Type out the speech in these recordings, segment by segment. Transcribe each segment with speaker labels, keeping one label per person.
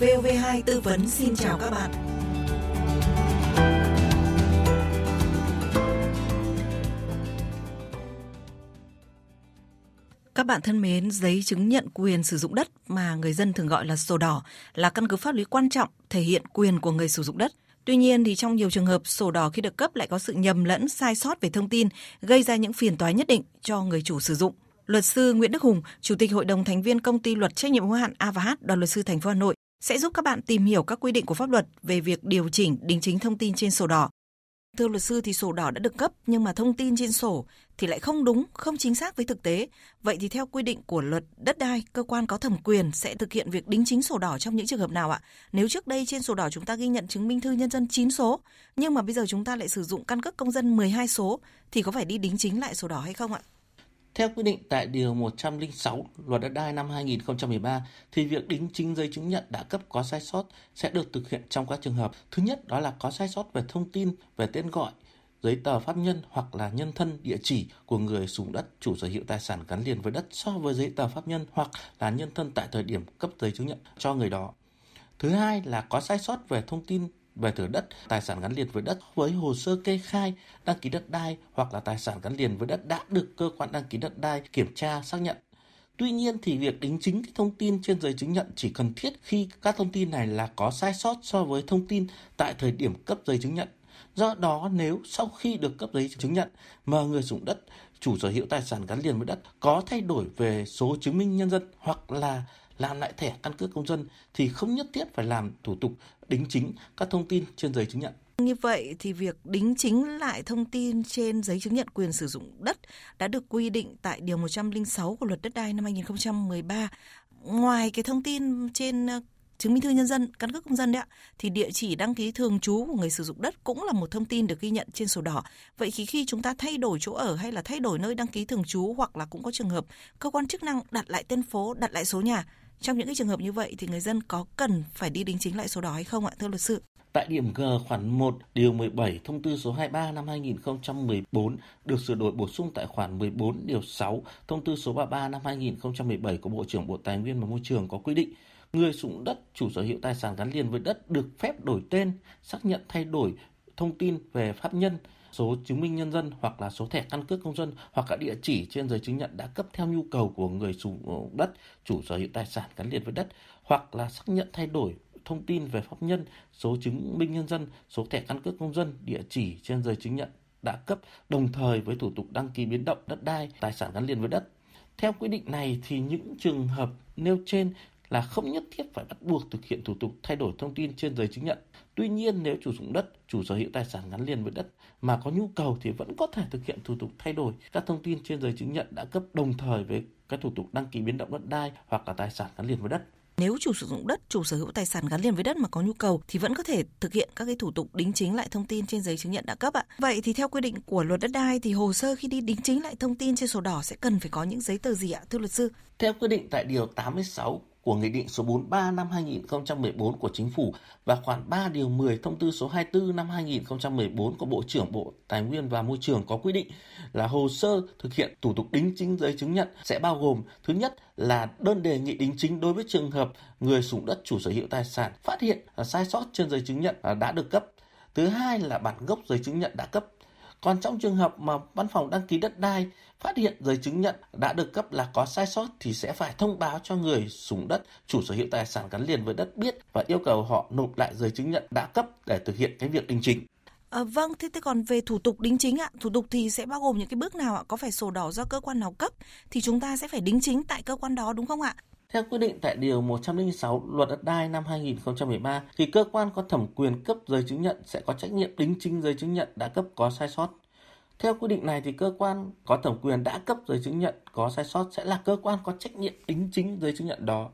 Speaker 1: VOV2 tư vấn xin chào các bạn. Các bạn thân mến, giấy chứng nhận quyền sử dụng đất mà người dân thường gọi là sổ đỏ là căn cứ pháp lý quan trọng thể hiện quyền của người sử dụng đất. Tuy nhiên thì trong nhiều trường hợp sổ đỏ khi được cấp lại có sự nhầm lẫn sai sót về thông tin, gây ra những phiền toái nhất định cho người chủ sử dụng. Luật sư Nguyễn Đức Hùng, Chủ tịch Hội đồng thành viên công ty luật trách nhiệm hữu hạn A và H, Đoàn luật sư thành phố Hà Nội sẽ giúp các bạn tìm hiểu các quy định của pháp luật về việc điều chỉnh đính chính thông tin trên sổ đỏ. Thưa luật sư thì sổ đỏ đã được cấp nhưng mà thông tin trên sổ thì lại không đúng, không chính xác với thực tế. Vậy thì theo quy định của luật đất đai, cơ quan có thẩm quyền sẽ thực hiện việc đính chính sổ đỏ trong những trường hợp nào ạ? Nếu trước đây trên sổ đỏ chúng ta ghi nhận chứng minh thư nhân dân 9 số, nhưng mà bây giờ chúng ta lại sử dụng căn cước công dân 12 số thì có phải đi đính chính lại sổ đỏ hay không ạ?
Speaker 2: Theo quy định tại Điều 106 Luật Đất đai năm 2013, thì việc đính chính giấy chứng nhận đã cấp có sai sót sẽ được thực hiện trong các trường hợp. Thứ nhất đó là có sai sót về thông tin, về tên gọi, giấy tờ pháp nhân hoặc là nhân thân địa chỉ của người sử dụng đất chủ sở hữu tài sản gắn liền với đất so với giấy tờ pháp nhân hoặc là nhân thân tại thời điểm cấp giấy chứng nhận cho người đó. Thứ hai là có sai sót về thông tin về thửa đất, tài sản gắn liền với đất với hồ sơ kê khai, đăng ký đất đai hoặc là tài sản gắn liền với đất đã được cơ quan đăng ký đất đai kiểm tra xác nhận. Tuy nhiên thì việc đính chính cái thông tin trên giấy chứng nhận chỉ cần thiết khi các thông tin này là có sai sót so với thông tin tại thời điểm cấp giấy chứng nhận. Do đó nếu sau khi được cấp giấy chứng nhận mà người sử dụng đất, chủ sở hữu tài sản gắn liền với đất có thay đổi về số chứng minh nhân dân hoặc là làm lại thẻ căn cước công dân thì không nhất thiết phải làm thủ tục đính chính các thông tin trên giấy chứng nhận.
Speaker 1: Như vậy thì việc đính chính lại thông tin trên giấy chứng nhận quyền sử dụng đất đã được quy định tại Điều 106 của Luật Đất đai năm 2013. Ngoài cái thông tin trên ờ, chứng minh thư nhân dân, căn cước công dân đấy ạ, thì địa chỉ đăng ký thường trú của người sử dụng đất cũng là một thông tin được ghi nhận trên sổ đỏ. Vậy khi khi chúng ta thay đổi chỗ ở hay là thay đổi nơi đăng ký thường trú hoặc là cũng có trường hợp cơ quan chức năng đặt lại tên phố, đặt lại số nhà trong những cái trường hợp như vậy thì người dân có cần phải đi đính chính lại số đó hay không ạ thưa luật sư?
Speaker 2: Tại điểm G khoản 1 điều 17 thông tư số 23 năm 2014 được sửa đổi bổ sung tại khoản 14 điều 6 thông tư số 33 năm 2017 của Bộ trưởng Bộ Tài nguyên và Môi trường có quy định người sử dụng đất chủ sở hữu tài sản gắn liền với đất được phép đổi tên, xác nhận thay đổi thông tin về pháp nhân số chứng minh nhân dân hoặc là số thẻ căn cước công dân hoặc là địa chỉ trên giấy chứng nhận đã cấp theo nhu cầu của người chủ đất, chủ sở hữu tài sản gắn liền với đất hoặc là xác nhận thay đổi thông tin về pháp nhân, số chứng minh nhân dân, số thẻ căn cước công dân, địa chỉ trên giấy chứng nhận đã cấp đồng thời với thủ tục đăng ký biến động đất đai, tài sản gắn liền với đất. Theo quy định này thì những trường hợp nêu trên là không nhất thiết phải bắt buộc thực hiện thủ tục thay đổi thông tin trên giấy chứng nhận. Tuy nhiên nếu chủ sử dụng đất, chủ sở hữu tài sản gắn liền với đất mà có nhu cầu thì vẫn có thể thực hiện thủ tục thay đổi các thông tin trên giấy chứng nhận đã cấp đồng thời với các thủ tục đăng ký biến động đất đai hoặc là tài sản gắn liền với đất.
Speaker 1: Nếu chủ sử dụng đất, chủ sở hữu tài sản gắn liền với đất mà có nhu cầu thì vẫn có thể thực hiện các cái thủ tục đính chính lại thông tin trên giấy chứng nhận đã cấp ạ. Vậy thì theo quy định của luật đất đai thì hồ sơ khi đi đính chính lại thông tin trên sổ đỏ sẽ cần phải có những giấy tờ gì ạ thưa luật sư?
Speaker 2: Theo quy định tại điều 86 của Nghị định số 43 năm 2014 của Chính phủ và khoản 3 điều 10 thông tư số 24 năm 2014 của Bộ trưởng Bộ Tài nguyên và Môi trường có quy định là hồ sơ thực hiện thủ tục đính chính giấy chứng nhận sẽ bao gồm, thứ nhất là đơn đề nghị đính chính đối với trường hợp người sử dụng đất chủ sở hữu tài sản phát hiện à, sai sót trên giấy chứng nhận à, đã được cấp. Thứ hai là bản gốc giấy chứng nhận đã cấp còn trong trường hợp mà văn phòng đăng ký đất đai phát hiện giấy chứng nhận đã được cấp là có sai sót thì sẽ phải thông báo cho người sủng đất, chủ sở hữu tài sản gắn liền với đất biết và yêu cầu họ nộp lại giấy chứng nhận đã cấp để thực hiện cái việc đính chính.
Speaker 1: À, vâng, thế, thế còn về thủ tục đính chính ạ, thủ tục thì sẽ bao gồm những cái bước nào ạ? Có phải sổ đỏ do cơ quan nào cấp thì chúng ta sẽ phải đính chính tại cơ quan đó đúng không ạ?
Speaker 2: Theo quy định tại Điều 106 Luật Đất đai năm 2013, thì cơ quan có thẩm quyền cấp giấy chứng nhận sẽ có trách nhiệm đính chính giấy chứng nhận đã cấp có sai sót. Theo quy định này thì cơ quan có thẩm quyền đã cấp giấy chứng nhận có sai sót sẽ là cơ quan có trách nhiệm đính chính giấy chứng nhận đó.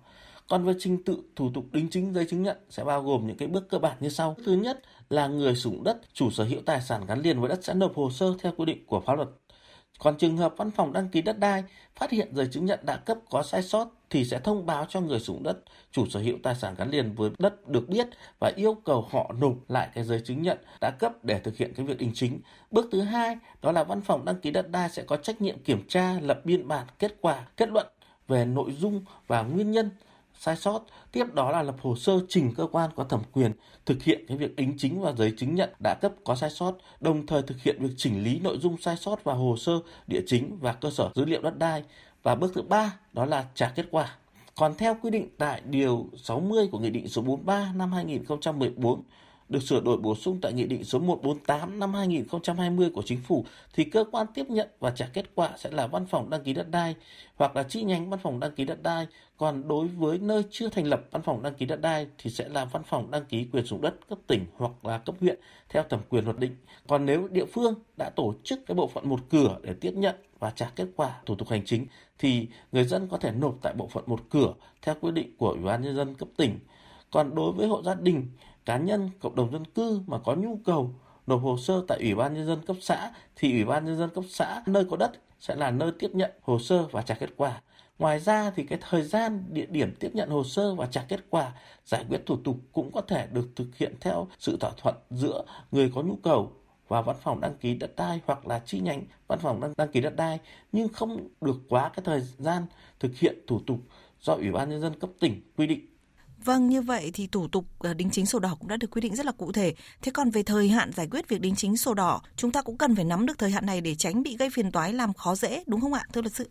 Speaker 2: Còn về trình tự thủ tục đính chính giấy chứng nhận sẽ bao gồm những cái bước cơ bản như sau. Thứ nhất là người sử dụng đất, chủ sở hữu tài sản gắn liền với đất sẽ nộp hồ sơ theo quy định của pháp luật còn trường hợp văn phòng đăng ký đất đai phát hiện giấy chứng nhận đã cấp có sai sót thì sẽ thông báo cho người sử dụng đất, chủ sở hữu tài sản gắn liền với đất được biết và yêu cầu họ nộp lại cái giấy chứng nhận đã cấp để thực hiện cái việc đính chính. Bước thứ hai đó là văn phòng đăng ký đất đai sẽ có trách nhiệm kiểm tra, lập biên bản, kết quả, kết luận về nội dung và nguyên nhân sai sót. Tiếp đó là lập hồ sơ trình cơ quan có thẩm quyền thực hiện cái việc đính chính và giấy chứng nhận đã cấp có sai sót, đồng thời thực hiện việc chỉnh lý nội dung sai sót vào hồ sơ địa chính và cơ sở dữ liệu đất đai. Và bước thứ ba đó là trả kết quả. Còn theo quy định tại Điều 60 của Nghị định số 43 năm 2014 được sửa đổi bổ sung tại Nghị định số 148 năm 2020 của Chính phủ thì cơ quan tiếp nhận và trả kết quả sẽ là văn phòng đăng ký đất đai hoặc là chi nhánh văn phòng đăng ký đất đai. Còn đối với nơi chưa thành lập văn phòng đăng ký đất đai thì sẽ là văn phòng đăng ký quyền sử dụng đất cấp tỉnh hoặc là cấp huyện theo thẩm quyền luật định. Còn nếu địa phương đã tổ chức cái bộ phận một cửa để tiếp nhận và trả kết quả thủ tục hành chính thì người dân có thể nộp tại bộ phận một cửa theo quy định của Ủy ban nhân dân cấp tỉnh. Còn đối với hộ gia đình cá nhân, cộng đồng dân cư mà có nhu cầu nộp hồ sơ tại Ủy ban Nhân dân cấp xã thì Ủy ban Nhân dân cấp xã nơi có đất sẽ là nơi tiếp nhận hồ sơ và trả kết quả. Ngoài ra thì cái thời gian, địa điểm tiếp nhận hồ sơ và trả kết quả, giải quyết thủ tục cũng có thể được thực hiện theo sự thỏa thuận giữa người có nhu cầu và văn phòng đăng ký đất đai hoặc là chi nhánh văn phòng đăng, đăng ký đất đai nhưng không được quá cái thời gian thực hiện thủ tục do Ủy ban nhân dân cấp tỉnh quy định
Speaker 1: Vâng, như vậy thì thủ tục ờ, đính chính sổ đỏ cũng đã được quy định rất là cụ thể. Thế còn về thời hạn giải quyết việc đính chính sổ đỏ, chúng ta cũng cần phải nắm được thời hạn này để tránh bị gây phiền toái làm khó dễ, đúng không ạ, thưa luật sư?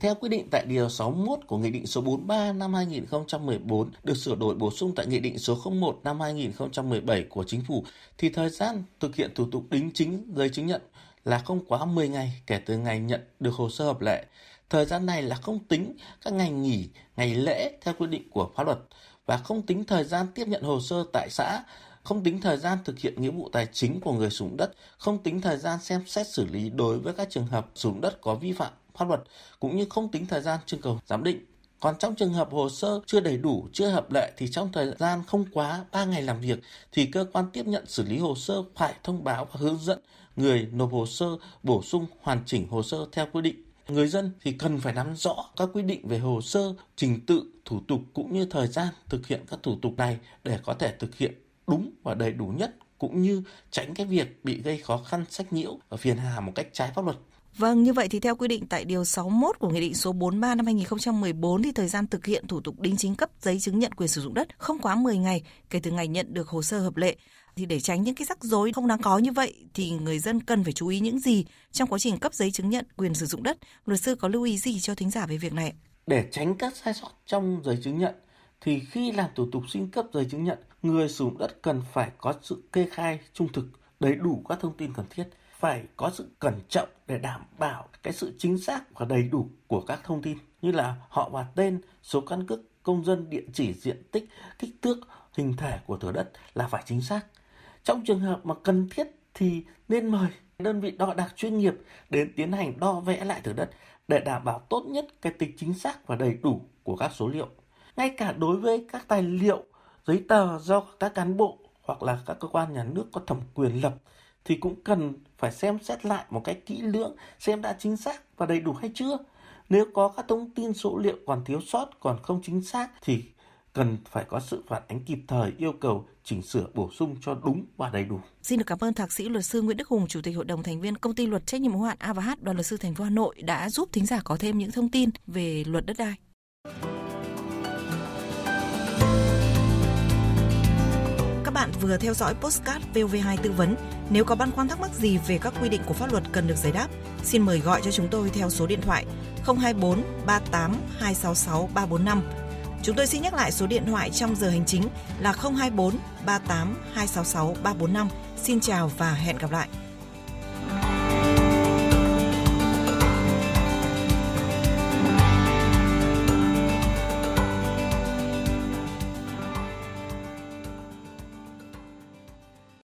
Speaker 2: Theo quy định tại Điều 61 của Nghị định số 43 năm 2014 được sửa đổi bổ sung tại Nghị định số 01 năm 2017 của Chính phủ, thì thời gian thực hiện thủ tục đính chính giấy chứng nhận là không quá 10 ngày kể từ ngày nhận được hồ sơ hợp lệ. Thời gian này là không tính các ngày nghỉ, ngày lễ theo quy định của pháp luật và không tính thời gian tiếp nhận hồ sơ tại xã, không tính thời gian thực hiện nghĩa vụ tài chính của người sử dụng đất, không tính thời gian xem xét xử lý đối với các trường hợp sử dụng đất có vi phạm pháp luật, cũng như không tính thời gian trưng cầu giám định. Còn trong trường hợp hồ sơ chưa đầy đủ, chưa hợp lệ thì trong thời gian không quá 3 ngày làm việc thì cơ quan tiếp nhận xử lý hồ sơ phải thông báo và hướng dẫn người nộp hồ sơ bổ sung hoàn chỉnh hồ sơ theo quy định người dân thì cần phải nắm rõ các quy định về hồ sơ, trình tự, thủ tục cũng như thời gian thực hiện các thủ tục này để có thể thực hiện đúng và đầy đủ nhất cũng như tránh cái việc bị gây khó khăn sách nhiễu và phiền hà một cách trái pháp luật.
Speaker 1: Vâng, như vậy thì theo quy định tại Điều 61 của Nghị định số 43 năm 2014 thì thời gian thực hiện thủ tục đính chính cấp giấy chứng nhận quyền sử dụng đất không quá 10 ngày kể từ ngày nhận được hồ sơ hợp lệ. Thì để tránh những cái rắc rối không đáng có như vậy thì người dân cần phải chú ý những gì trong quá trình cấp giấy chứng nhận quyền sử dụng đất. Luật sư có lưu ý gì cho thính giả về việc này?
Speaker 2: Để tránh các sai sót trong giấy chứng nhận thì khi làm thủ tục xin cấp giấy chứng nhận, người sử dụng đất cần phải có sự kê khai trung thực, đầy đủ các thông tin cần thiết phải có sự cẩn trọng để đảm bảo cái sự chính xác và đầy đủ của các thông tin như là họ và tên, số căn cước công dân, địa chỉ, diện tích, kích thước, hình thể của thửa đất là phải chính xác. Trong trường hợp mà cần thiết thì nên mời đơn vị đo đạc chuyên nghiệp đến tiến hành đo vẽ lại thửa đất để đảm bảo tốt nhất cái tính chính xác và đầy đủ của các số liệu. Ngay cả đối với các tài liệu, giấy tờ do các cán bộ hoặc là các cơ quan nhà nước có thẩm quyền lập thì cũng cần phải xem xét lại một cách kỹ lưỡng xem đã chính xác và đầy đủ hay chưa. Nếu có các thông tin số liệu còn thiếu sót, còn không chính xác thì cần phải có sự phản ánh kịp thời yêu cầu chỉnh sửa bổ sung cho đúng và đầy đủ.
Speaker 1: Xin được cảm ơn thạc sĩ luật sư Nguyễn Đức Hùng, chủ tịch hội đồng thành viên công ty luật trách nhiệm hữu hạn A và H đoàn luật sư thành phố Hà Nội đã giúp thính giả có thêm những thông tin về luật đất đai. Các bạn vừa theo dõi postcard VOV2 tư vấn. Nếu có băn khoăn thắc mắc gì về các quy định của pháp luật cần được giải đáp, xin mời gọi cho chúng tôi theo số điện thoại 024 38 266 345. Chúng tôi xin nhắc lại số điện thoại trong giờ hành chính là 024 38 266 345. Xin chào và hẹn gặp lại.